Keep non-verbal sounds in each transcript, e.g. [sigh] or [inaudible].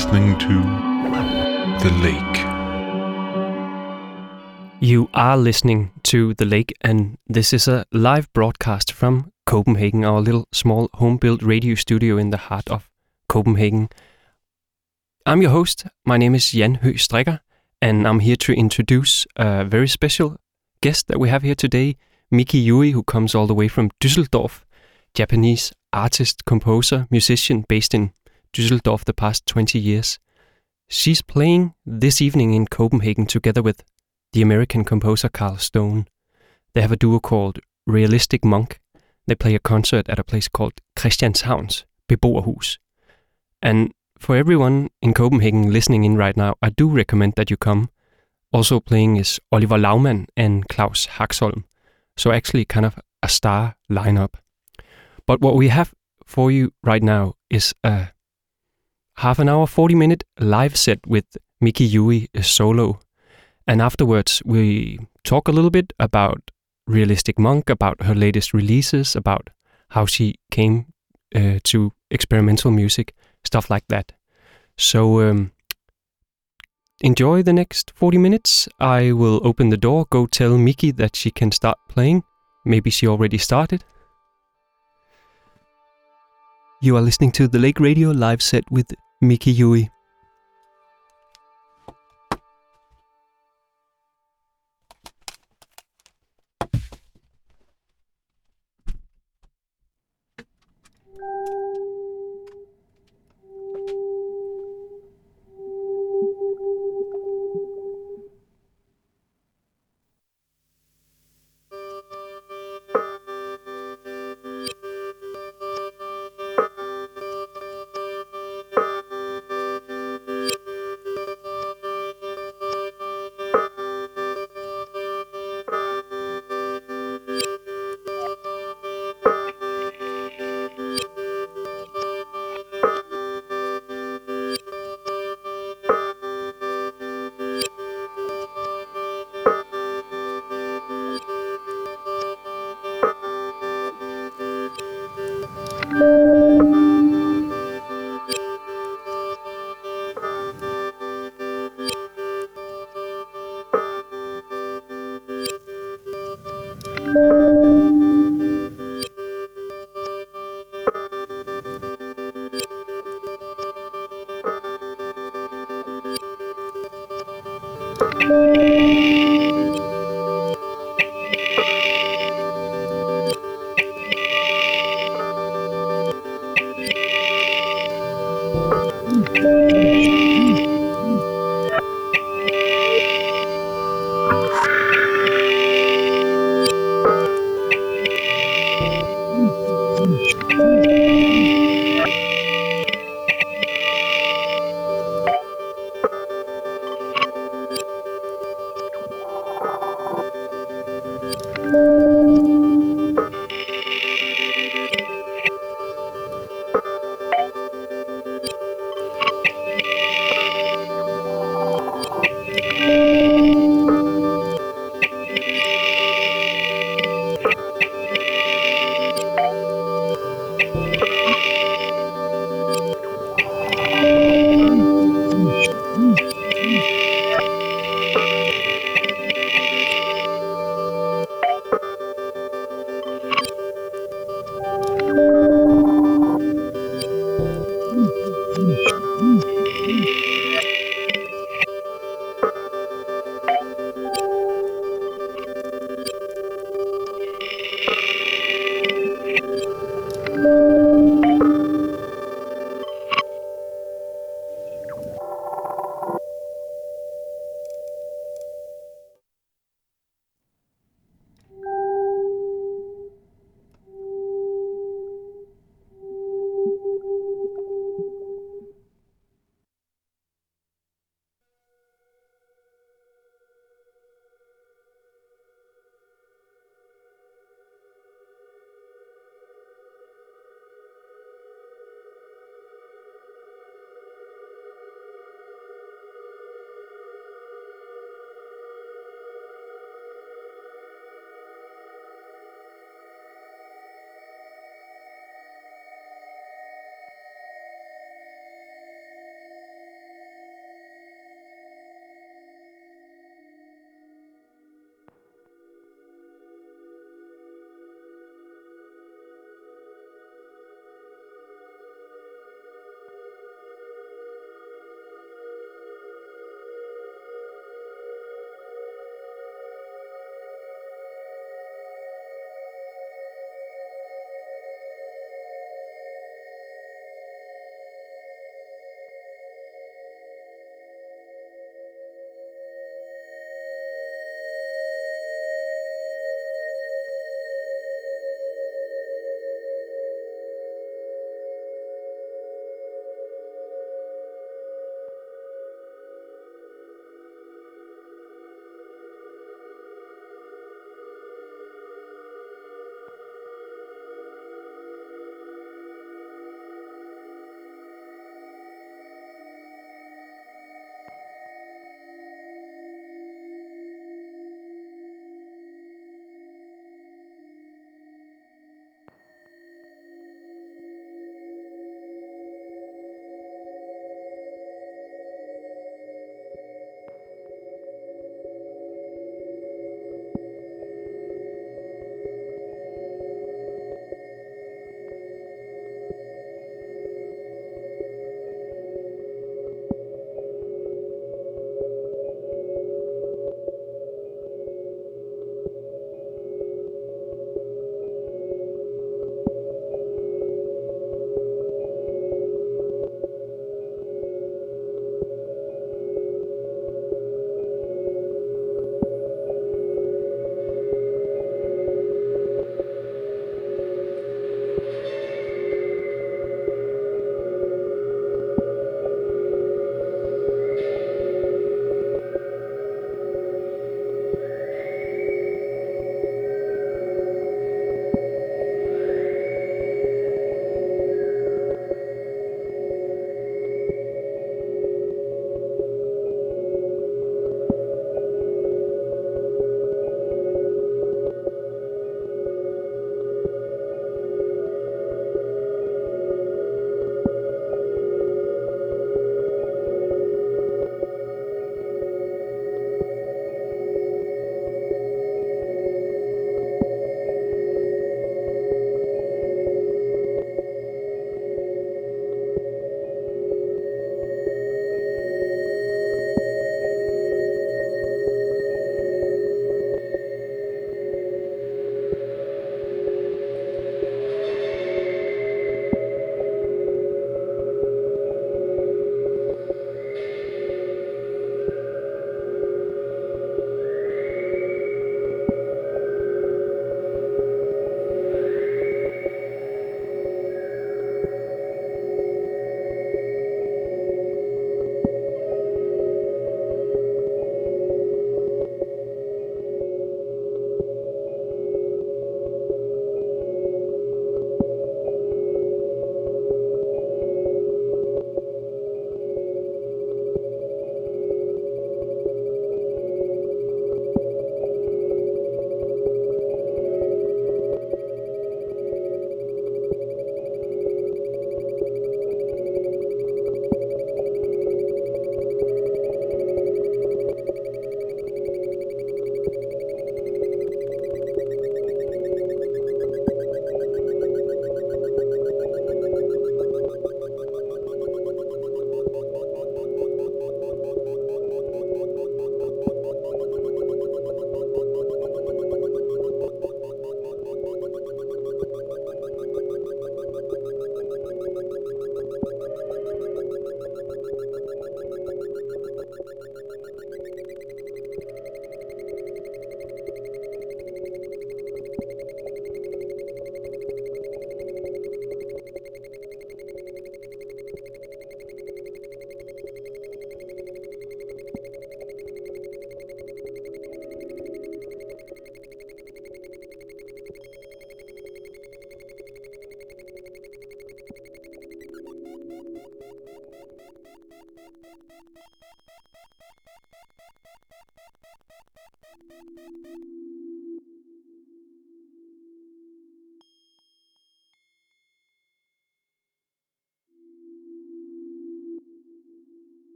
listening to The Lake. You are listening to The Lake, and this is a live broadcast from Copenhagen, our little small home built radio studio in the heart of Copenhagen. I'm your host. My name is Jan Høgh and I'm here to introduce a very special guest that we have here today, Miki Yui, who comes all the way from Düsseldorf, Japanese artist, composer, musician based in Düsseldorf the past 20 years. She's playing this evening in Copenhagen together with the American composer Carl Stone. They have a duo called Realistic Monk. They play a concert at a place called Christianshavns Beboerhus. And for everyone in Copenhagen listening in right now, I do recommend that you come. Also playing is Oliver Laumann and Klaus Haxholm. So actually kind of a star lineup. But what we have for you right now is a half an hour, 40 minute live set with Miki Yui solo. And afterwards, we talk a little bit about Realistic Monk, about her latest releases, about how she came uh, to experimental music, stuff like that. So um, enjoy the next 40 minutes. I will open the door, go tell Miki that she can start playing. Maybe she already started. You are listening to the Lake Radio live set with Miki Yui.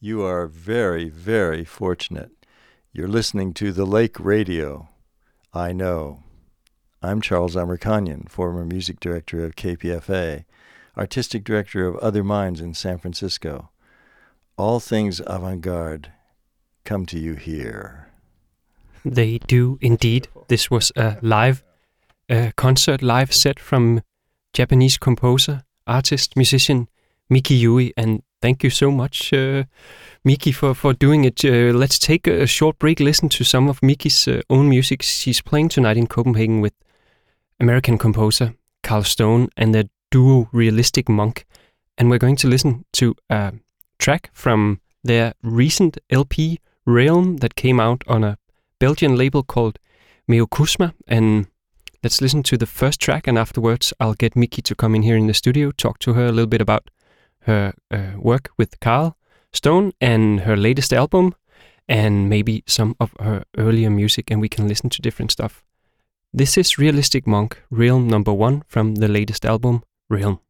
You are very, very fortunate. You're listening to The Lake Radio. I know. I'm Charles Amirkhanian, former music director of KPFA, artistic director of Other Minds in San Francisco. All things avant garde come to you here. They do indeed. This was a live uh, concert, live set from Japanese composer, artist, musician Miki Yui, and thank you so much, uh, Miki, for for doing it. Uh, let's take a short break, listen to some of Miki's uh, own music. She's playing tonight in Copenhagen with American composer Carl Stone and the duo Realistic Monk, and we're going to listen to a track from their recent LP Realm that came out on a Belgian label called Meakusma. And let's listen to the first track, and afterwards, I'll get Miki to come in here in the studio, talk to her a little bit about her uh, work with Carl Stone and her latest album, and maybe some of her earlier music, and we can listen to different stuff. This is Realistic Monk, Realm number one from the latest album, Realm.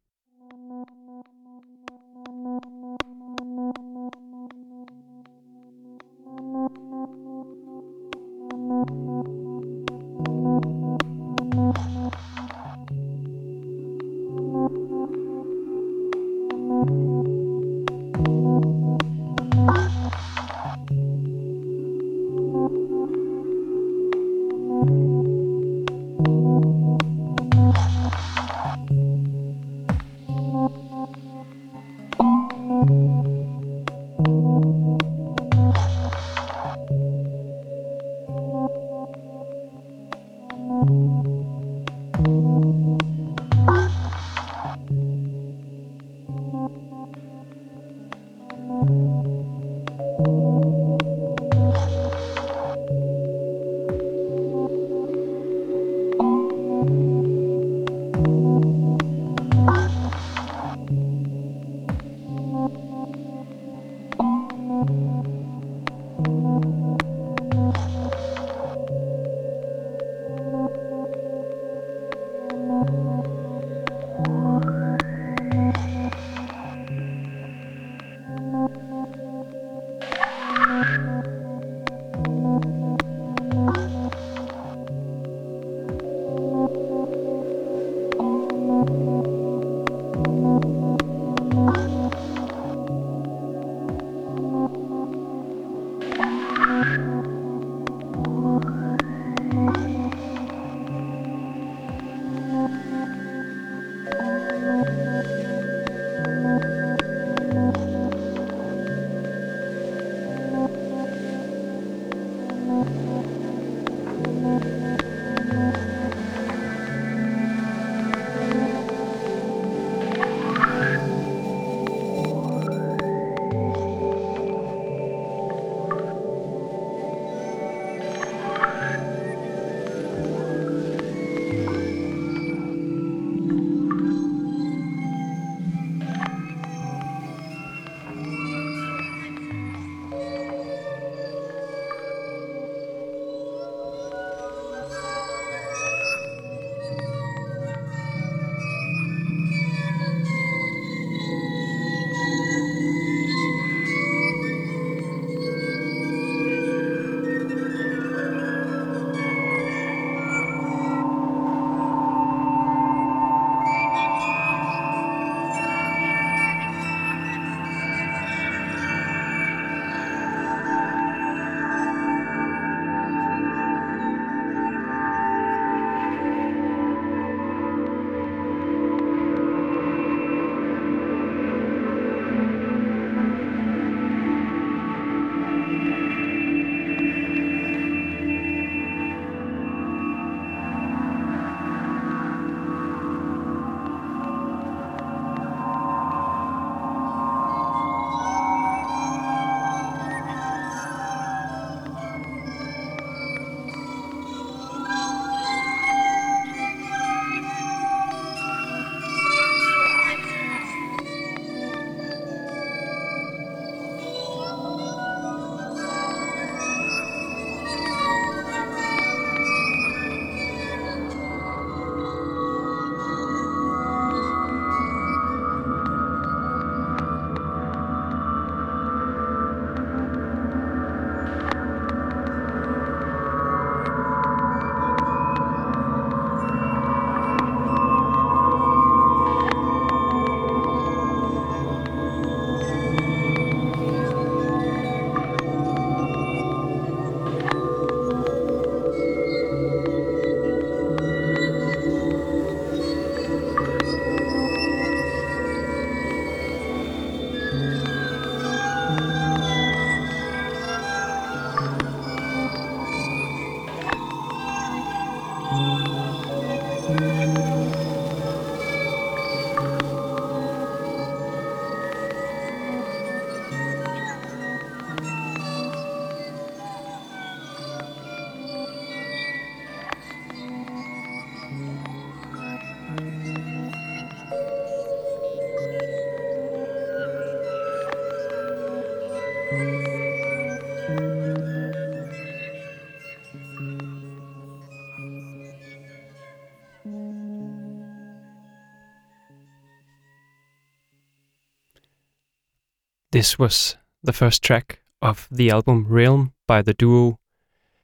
This was the first track of the album Realm by the duo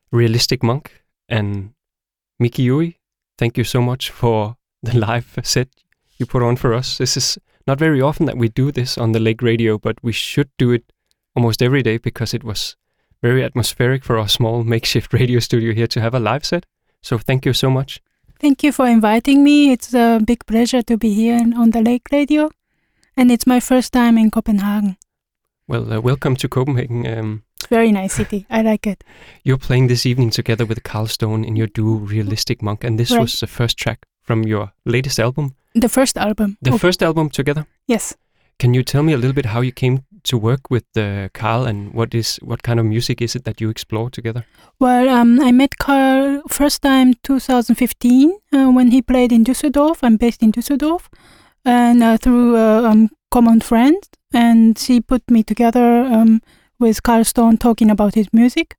Realistic Monk and Miki Yui. Thank you so much for the [laughs] live set you put on for us. This is not very often that we do this on the Lake Radio, but we should do it almost every day because it was very atmospheric for our small makeshift [laughs] radio studio here to have a live set. So thank you so much. Thank you for inviting me. It's a big pleasure to be here on the Lake Radio, and it's my first time in Copenhagen. Well, uh, welcome to Copenhagen. Um, It's very nice city. I like it. you're playing this evening together with Carl Stone in your duo Realistic Monk, and this Right. was the first track from your latest album, The first album. the Oh, first album together. Yes. Can you tell me a little bit how you came to work with uh, Carl and what is what kind of music is it that you explore together? Well, um, I met Carl first time 2015 uh, when he played in Düsseldorf. I'm based in Düsseldorf, and uh, through a um, common friend, and she put me together um, with Carl Stone talking about his music,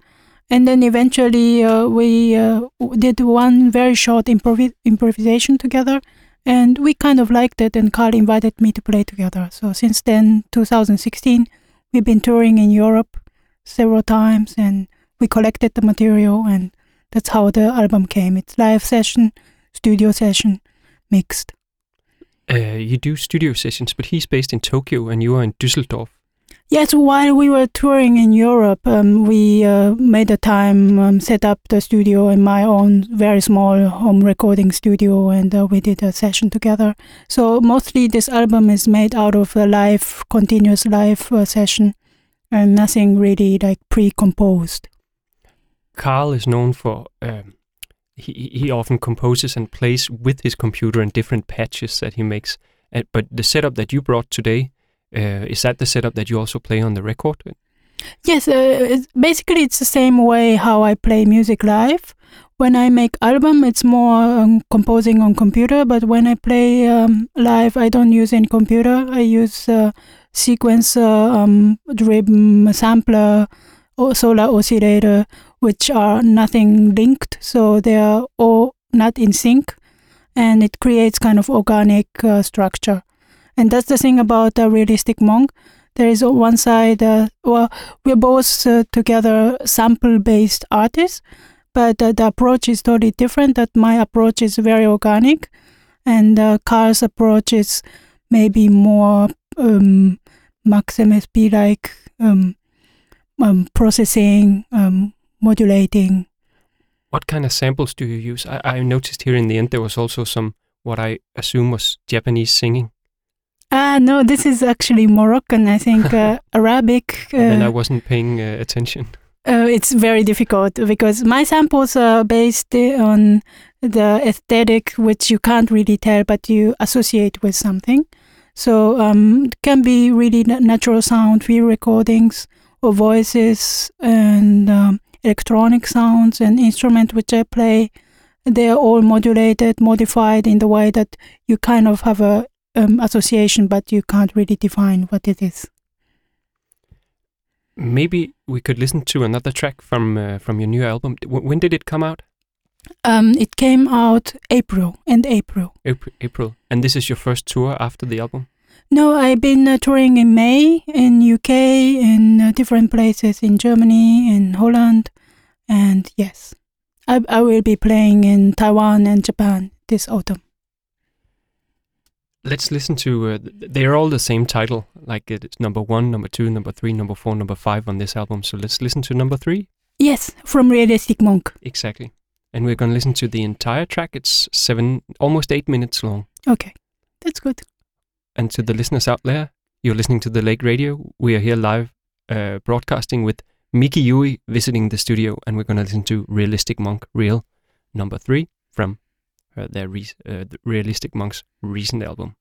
and then eventually uh, we uh, did one very short improvi- improvisation together, and we kind of liked it, and Carl invited me to play together. So since then, 2016, we've been touring in Europe several times, and we collected the material and that's how the album came. It's live session studio session mixed Uh, you do studio sessions, but he's based in Tokyo and you are in Düsseldorf. yes while we were touring in europe um, we uh, made a time um, set up the studio in my own very small home recording studio and uh, we did a session together so mostly this album is made out of a live continuous live uh, session and nothing really like pre-composed Carl is known for um, he he often composes and plays with his computer in different patches that he makes. Uh, but the setup that you brought today uh, is that the setup that you also play on the record? Yes, uh, it's, basically it's the same way how I play music live. When I make album, it's more um, composing on computer. But when I play um, live, I don't use any computer. I use uh, sequencer, um, sampler, or solar oscillator, which are nothing linked, so they are all not in sync, and it creates kind of organic uh, structure. And that's the thing about a realistic monk. There is one side, uh, well, we're both uh, together sample-based artists, but uh, the approach is totally different. That my approach is very organic, and uh, Carl's approach is maybe more um, Maximus be like um, um, processing, um, modulating. What kind of samples do you use? I, I noticed here in the end there was also some what I assume was Japanese singing, Ah, no, this is actually Moroccan. I think [laughs] uh, Arabic. Uh, and I wasn't paying uh, attention. Uh, it's very difficult because my samples are based on the aesthetic, which you can't really tell, but you associate with something. So um, it can be really natural sound, field recordings, or voices and um, electronic sounds and instrument which I play. They are all modulated, modified in the way that you kind of have a um, association, but you can't really define what it is. Maybe we could listen to another track from uh, from your new album. W- when did it come out? Um, it came out April and April. April, April. And this is your first tour after the album. No, I've been uh, touring in May in UK, in uh, different places in Germany, in Holland, and yes, I, I will be playing in Taiwan and Japan this autumn. Let's listen to. Uh, they are all the same title, like it's number one, number two, number three, number four, number five on this album. So let's listen to number three Yes, from Realistic Monk. exactly. And we're gonna listen to the entire track. It's seven, almost eight minutes long. Okay, that's good. And to the listeners out there, you're listening to the Lake Radio. We are here live, uh, broadcasting with Miki Yui visiting the studio, and we're gonna listen to Realistic Monk, Realm, number three from uh, their re- uh, the Realistic Monk's recent album.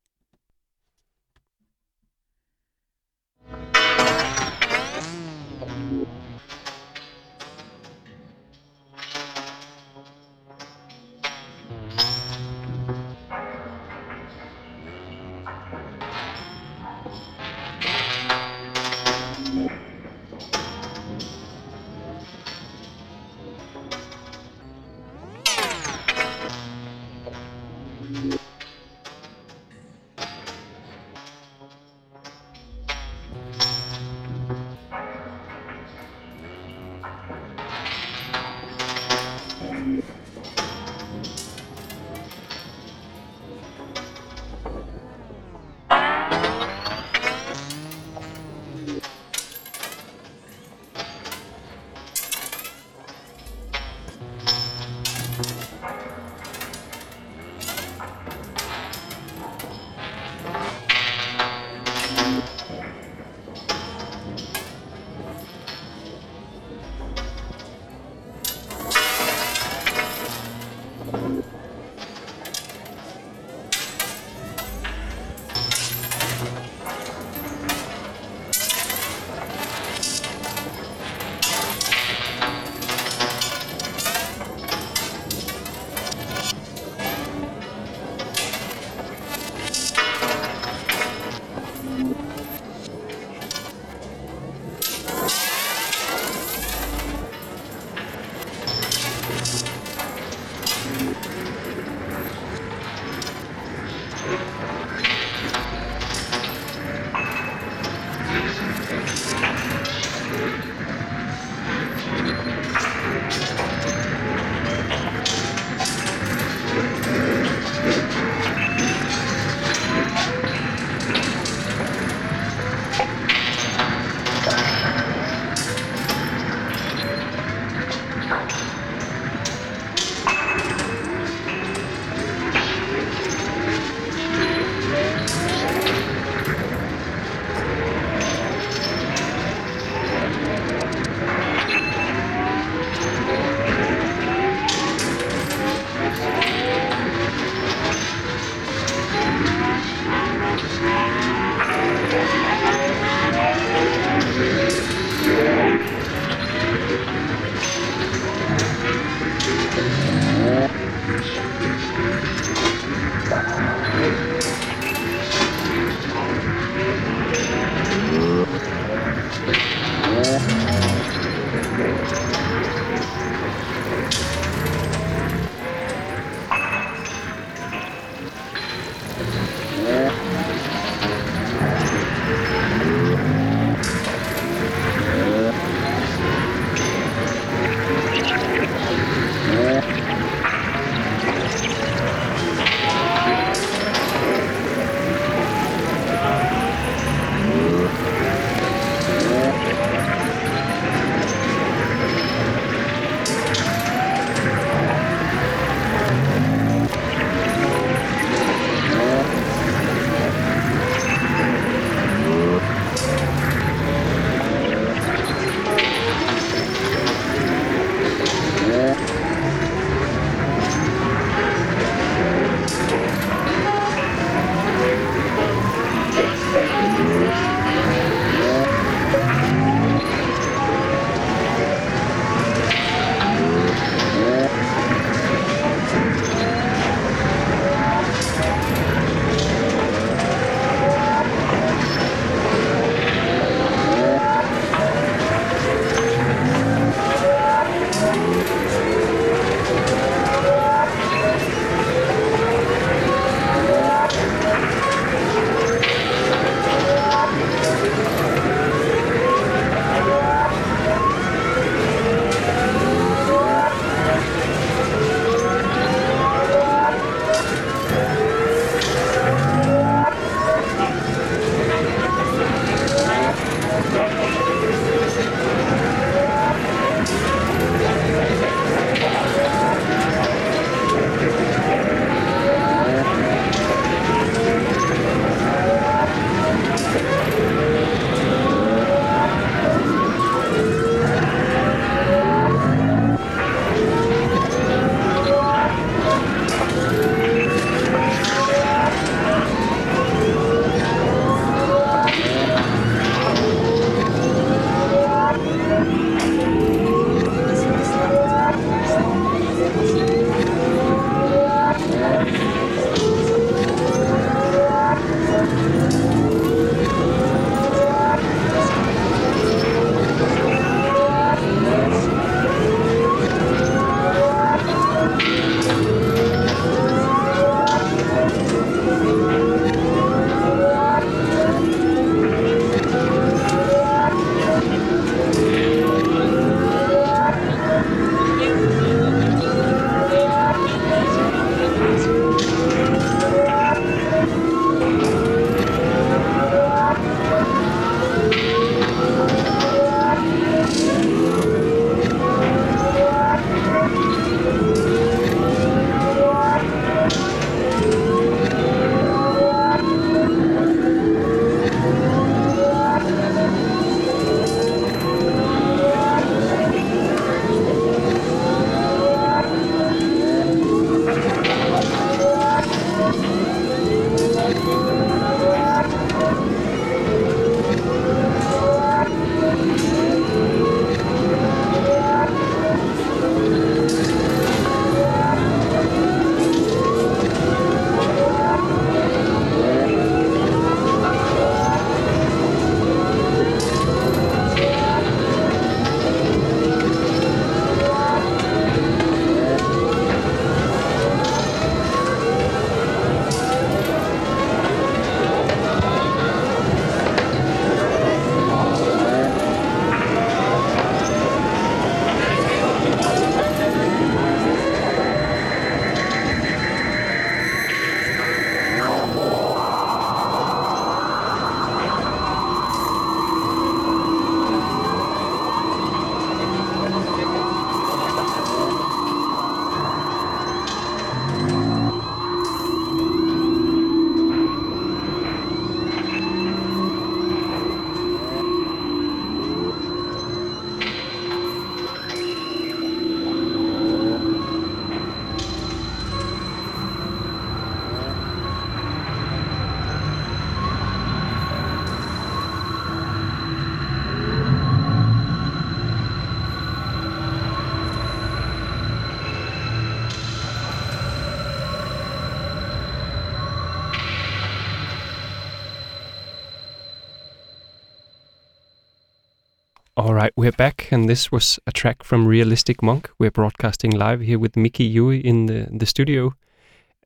We're back, and this was a track from Realistic Monk. We're broadcasting live here with Miki Yui in the the studio.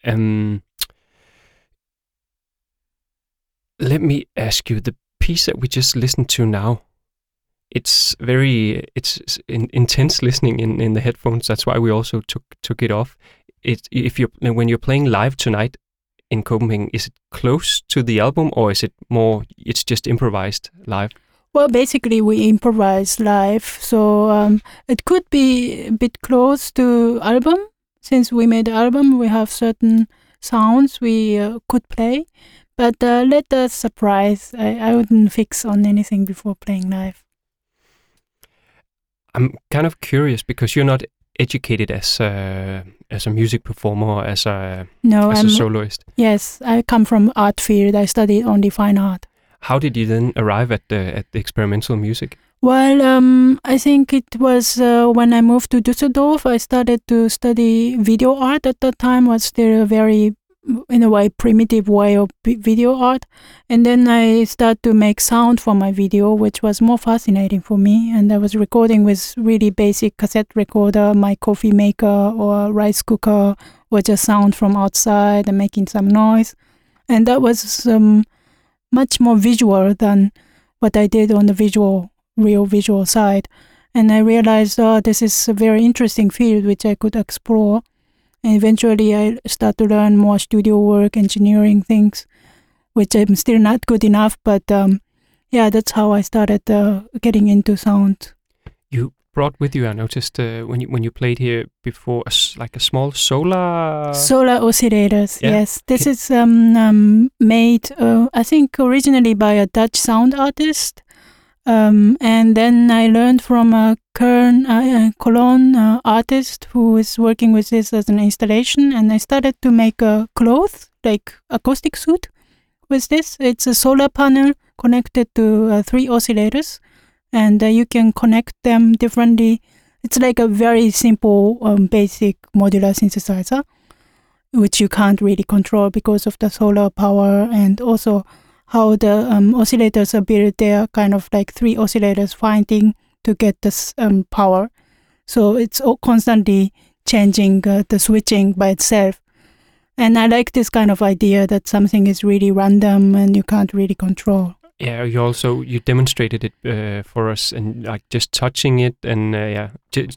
Um, let me ask you: the piece that we just listened to now, it's very it's in, intense listening in, in the headphones. That's why we also took took it off. It if you when you're playing live tonight in Copenhagen, is it close to the album or is it more? It's just improvised live. Well, basically, we improvise live, so um, it could be a bit close to album. Since we made the album, we have certain sounds we uh, could play, but uh, let us surprise. I, I wouldn't fix on anything before playing live. I'm kind of curious because you're not educated as a, as a music performer or as a No, as I'm a soloist. yes. I come from art field. I studied only fine art. How did you then arrive at the at the experimental music? Well, um, I think it was uh, when I moved to Düsseldorf. I started to study video art. At that time, was still a very, in a way, primitive way of video art. And then I started to make sound for my video, which was more fascinating for me. And I was recording with really basic cassette recorder, my coffee maker or rice cooker, or just sound from outside and making some noise. And that was um, much more visual than what I did on the visual real visual side. And I realized, oh, this is a very interesting field which I could explore. And eventually I start to learn more studio work, engineering things, which I'm still not good enough. But um, yeah, that's how I started uh, getting into sound. Brought with you, I noticed uh, when you when you played here before, a like a small solar. Solar oscillators, yeah. yes. This is um, um, made, uh, I think, originally by a Dutch sound artist. Um, and then I learned from a Kern, uh, Cologne uh, artist who is working with this as an installation. And I started to make a cloth, like acoustic suit with this. It's a solar panel connected to uh, three oscillators. And uh, you can connect them differently. It's like a very simple, um, basic modular synthesizer which you can't really control because of the solar power and also how the um, oscillators are built. They are kind of like three oscillators fighting to get this um, power. So it's constantly changing uh, the switching by itself. And I like this kind of idea that something is really random and you can't really control. Yeah, you also you demonstrated it uh, for us, and like just touching it, and uh, yeah,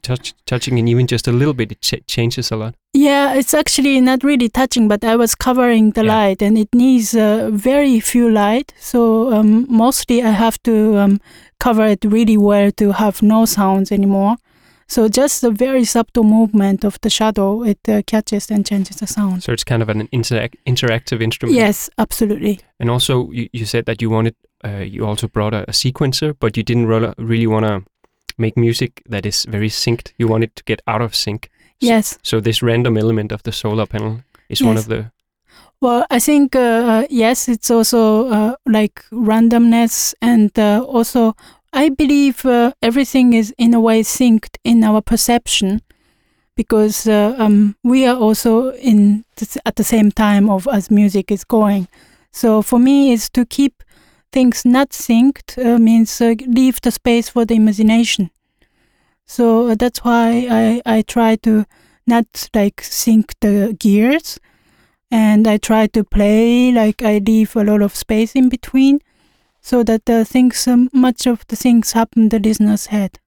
touch, touching it even just a little bit, it ch- changes a lot. Yeah, it's actually not really touching, but I was covering the Yeah. light, and it needs uh, very few light. So um, mostly I have to um, cover it really well to have no sounds anymore. So just a very subtle movement of the shadow, it uh, catches and changes the sound. So it's kind of an interac- interactive instrument. Yes, absolutely. And also, you, you said that you wanted, uh, you also brought a, a sequencer, but you didn't roll- really want to make music that is very synced. You wanted to get out of sync. Yes. So this random element of the solar panel is one of the. Well, I think uh, yes, it's also uh, like randomness, and uh, also I believe uh, everything is in a way synced in our perception, because uh, um, we are also in th- at the same time of as music is going. So for me, is to keep things not synced uh, means uh, leave the space for the imagination. So uh, that's why I I try to not like sync the gears and I try to play like I leave a lot of space in between, so that the things, um, much of the things happen the listener's head.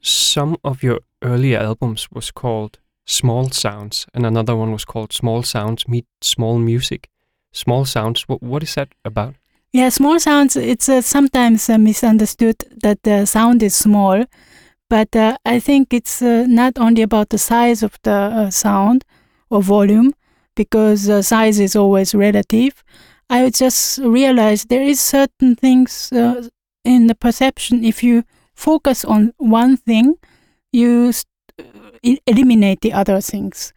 Some of your earlier albums was called Small Sounds, and another one was called Small Sounds Meet Small Music. Small Sounds, what, what is that about? Yeah, small sounds. It's uh, sometimes uh, misunderstood that the sound is small, but uh, I think it's uh, not only about the size of the uh, sound or volume, because uh, size is always relative. I just realized there is certain things in the perception. If you focus on one thing, you st- eliminate the other things.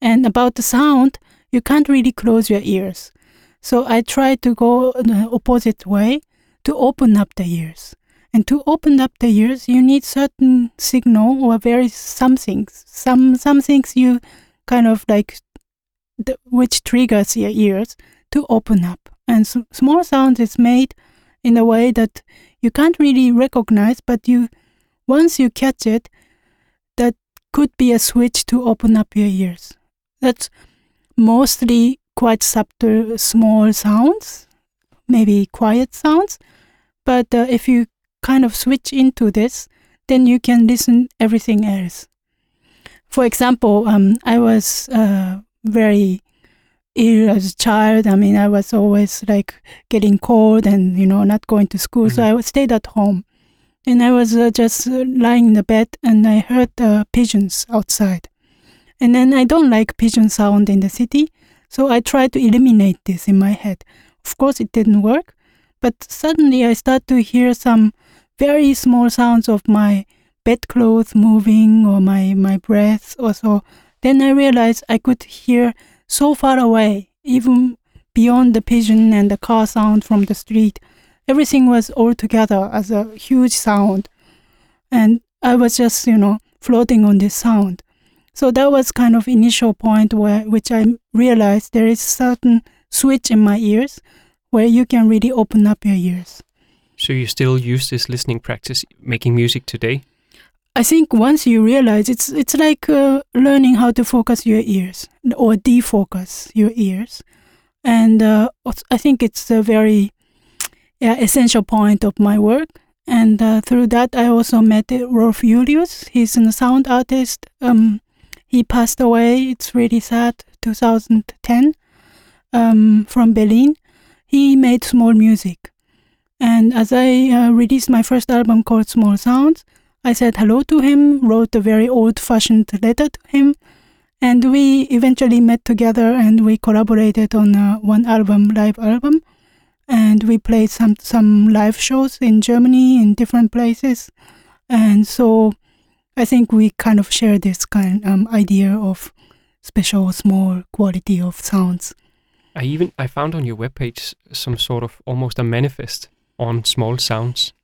And about the sound, you can't really close your ears. So I try to go the opposite way to open up the ears. And to open up the ears, you need certain signal or very some things. Some some things you kind of like, the, which triggers your ears to open up. And s small sound is made in a way that you can't really recognize, but you once you catch it, that could be a switch to open up your ears. That's mostly quite subtle, small sounds, maybe quiet sounds. But uh, if you kind of switch into this, then you can listen everything else. For example, um, I was uh, very ill as a child. I mean, I was always like getting cold and you know not going to school, mm-hmm. so I stayed at home. And I was uh, just uh, lying in the bed, and I heard uh, pigeons outside. And then I don't like pigeon sound in the city, so I tried to eliminate this in my head. Of course, it didn't work, but suddenly I start to hear some very small sounds of my bedclothes moving or my, my breath or so. Then I realized I could hear so far away, even beyond the pigeon and the car sound from the street. Everything was all together as a huge sound. And I was just, you know, floating on this sound. So that was kind of initial point where which I realized there is certain switch in my ears where you can really open up your ears. So you still use this listening practice making music today? I think once you realize it's it's like uh, learning how to focus your ears or defocus your ears, and uh, I think it's a very yeah, essential point of my work. And uh, through that, I also met Rolf Julius. He's a sound artist. Um, he passed away. It's really sad. 2010 um, from Berlin. He made small music. And as I uh, released my first album called Small Sounds, I said hello to him, wrote a very old fashioned letter to him, and we eventually met together and we collaborated on uh, one album, live album. And we played some, some live shows in Germany, in different places. And so I think we kind of share this kind um, idea of special small quality of sounds. I even I found on your webpage some sort of almost a manifest on small sounds.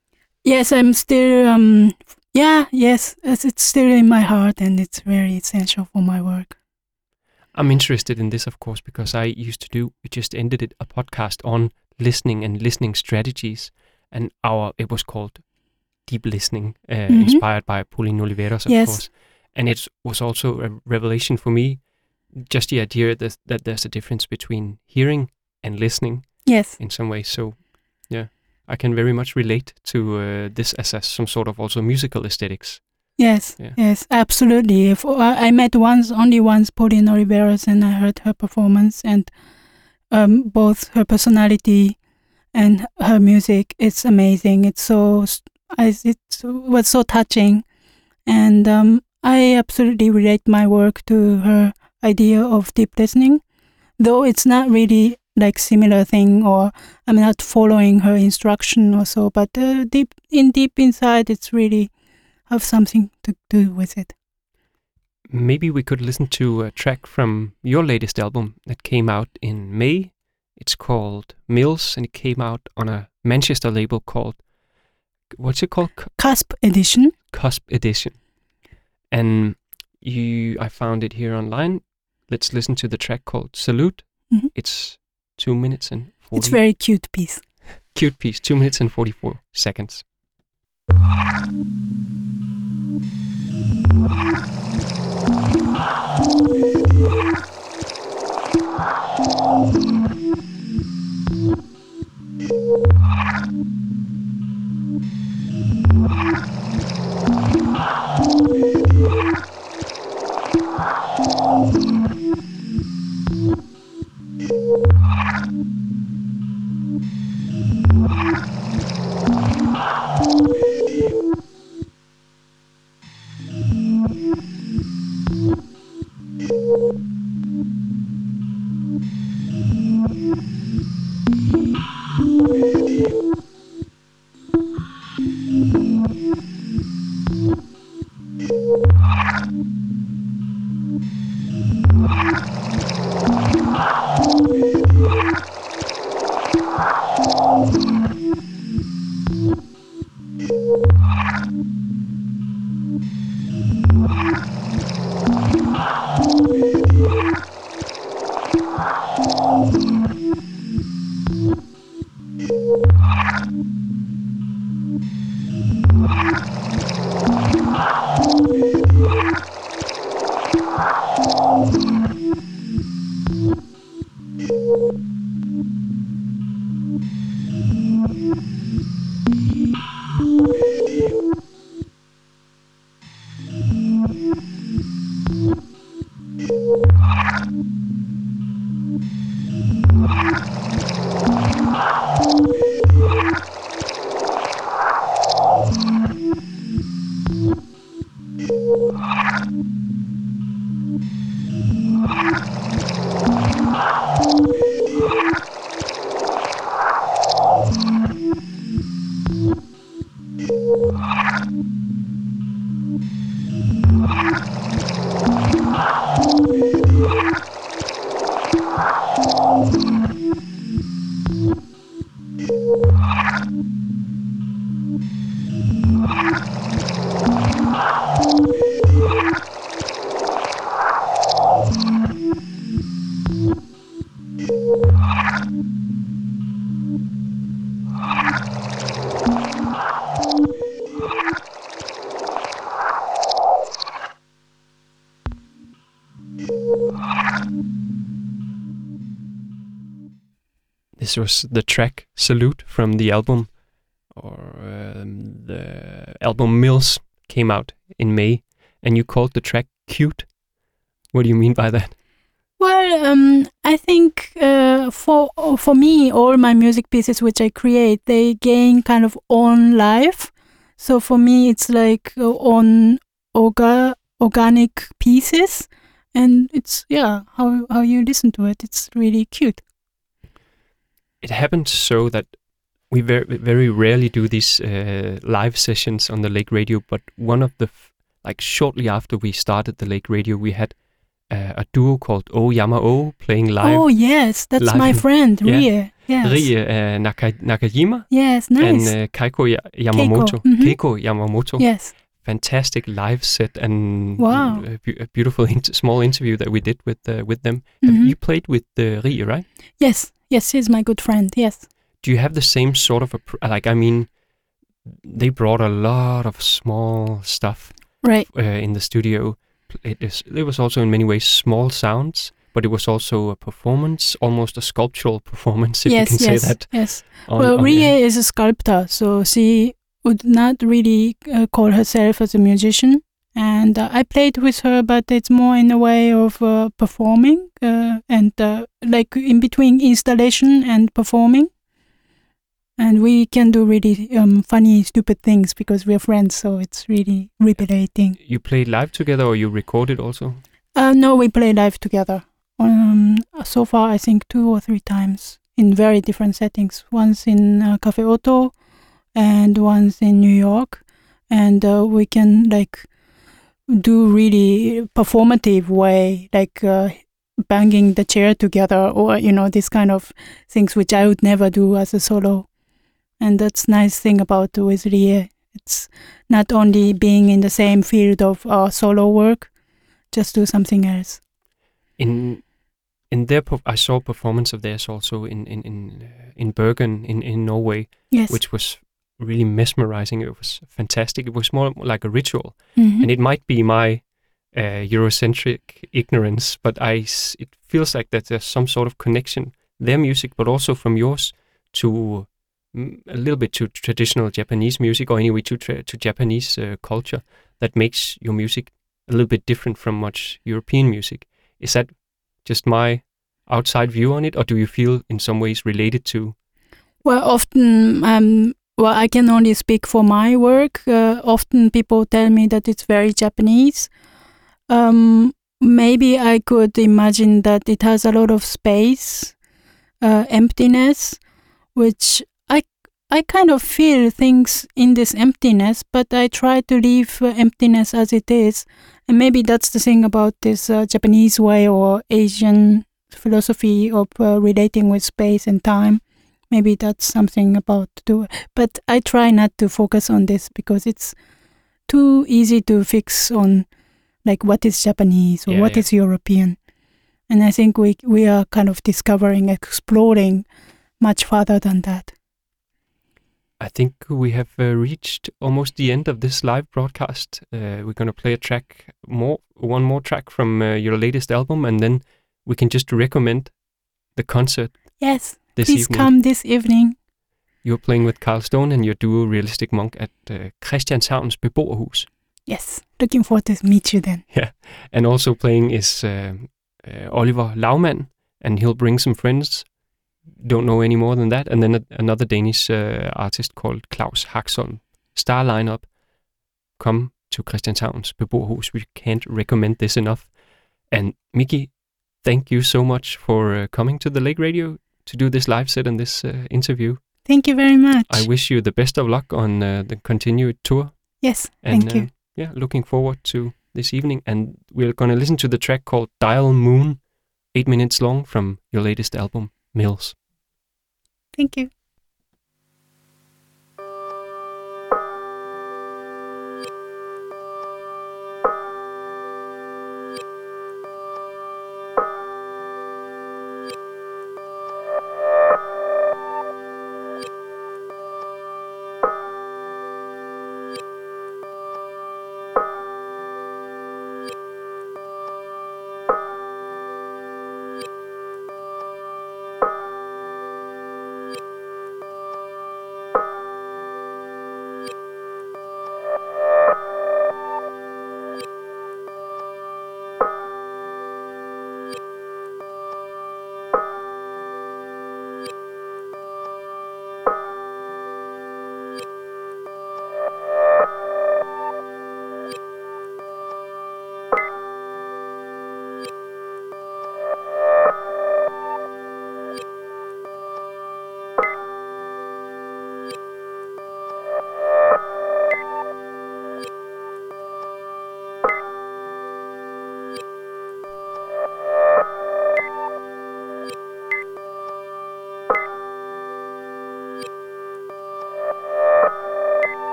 Yes, I'm still um yeah, yes, it's still in my heart and it's very essential for my work. I'm interested in this of course because I used to do we just ended it a podcast on listening and listening strategies and our it was called deep listening uh, mm-hmm. inspired by Pauline Oliveros of yes. course and it was also a revelation for me just the idea that, that there's a difference between hearing and listening. Yes. In some ways. So, yeah, I can very much relate to uh, this as a, some sort of also musical aesthetics. Yes, yeah. yes, absolutely. If, uh, I met once, only once, Pauline Oliveros, and I heard her performance, and um, both her personality and her music, it's amazing. It's so, it was so touching, and um, I absolutely relate my work to her idea of deep listening, though it's not really like similar thing or I'm not following her instruction or so, but uh, deep in deep inside, it's really have something to do with it. Maybe we could listen to a track from your latest album that came out in May. It's called Mills, and it came out on a Manchester label called what's it called? Cusp Edition. Cusp Edition. And you, I found it here online. Let's listen to the track called Salute. Mm -hmm. It's two minutes and 40. It's very cute piece. cute piece, two minutes and 44 seconds. Was the track Salute from the album, or um, the album Mills came out in May, and you called the track Cute. What do you mean by that? Well, um, I think uh, for for me, all my music pieces which I create, they gain kind of own life. So for me, it's like uh, on orga- organic pieces, and it's yeah how how you listen to it. It's really cute. It happens so that we very very rarely do these uh, live sessions on the Lake Radio, but one of the f- like shortly after we started the Lake Radio, we had uh, a duo called O Yama O playing live. oh yes, that's live my in- friend yeah. Rie. Yes. Rie uh, Naka, Nakajima Yes, nice. and uh, Keiko Ya- Yamamoto. mhm. Keiko Yamamoto. yes. Fantastic live set and Wow. a, bu- a beautiful int- small interview that we did with uh, with them. Have Mhm. You played with uh, Rie, right? Yes. Yes, he's my good friend. Yes. Do you have the same sort of a like? I mean, they brought a lot of small stuff Right. uh, in the studio. It is. It was also in many ways small sounds, but it was also a performance, almost a sculptural [laughs] performance, if yes. you can yes. say that. Yes. on- well, on Rie is a sculptor, so she would not really uh, call herself as a musician. And uh, I played with her, but it's more in a way of uh, performing uh, and uh, like in between installation and performing. And we can do really um, funny, stupid things because we're friends, so it's really liberating. You played live together, or you recorded also? Uh, no, we play live together. Um, so far, I think two or three times in very different settings. Once in uh, Cafe OTO, and once in New York, and uh, we can like do really performative way, like uh, banging the chair together, or you know, this kind of things which I would never do as a solo. And that's nice thing about with Rie. It's not only being in the same field of uh, solo work, just do something else. in in their I saw a performance of theirs also in in in, uh, in Bergen in in Norway, Yes. which was really mesmerizing. It was fantastic. It was more like a ritual, Mhm. and it might be my uh, Eurocentric ignorance, but I it feels like that there's some sort of connection their music, but also from yours to mm, a little bit to traditional Japanese music, or anyway to tra- to Japanese uh, culture that makes your music a little bit different from much European music. Is that just my outside view on it, or do you feel in some ways related to? Well, often, um, well, I can only speak for my work. Uh, often people tell me that it's very Japanese. Um, maybe I could imagine that it has a lot of space, uh, emptiness, which I I kind of feel things in this emptiness, but I try to leave uh, emptiness as it is. And maybe that's the thing about this uh, Japanese way or Asian philosophy of uh, relating with space and time maybe that's something about to do but i try not to focus on this because it's too easy to fix on like what is japanese or Yeah, what yeah. is european and i think we we are kind of discovering exploring much farther than that I think we have uh, reached almost the end of this live broadcast. Uh, we're going to play a track more, one more track from uh, your latest album, and then we can just recommend the concert yes this please evening. come this evening You're playing with Carl Stone and your duo Realistic Monk at uh, Christianshavns beboerhus. yes looking forward to meet you then Yeah, And also playing is uh, uh, Oliver Laumann, and he'll bring some friends. Don't know any more than that. And then a, another Danish uh, artist called Claus Haxholm. Star lineup. Come to Christianshavn's beboerhus. We can't recommend this enough. And Miki, thank you so much for uh, coming to the Lake Radio to do this live set and this uh, interview. Thank you very much. I wish you the best of luck on uh, the continued tour. yes, And, thank you. Uh, yeah, looking forward to this evening. And we're going to listen to the track called Dial Moon, eight minutes long from your latest album, Mills. Thank you.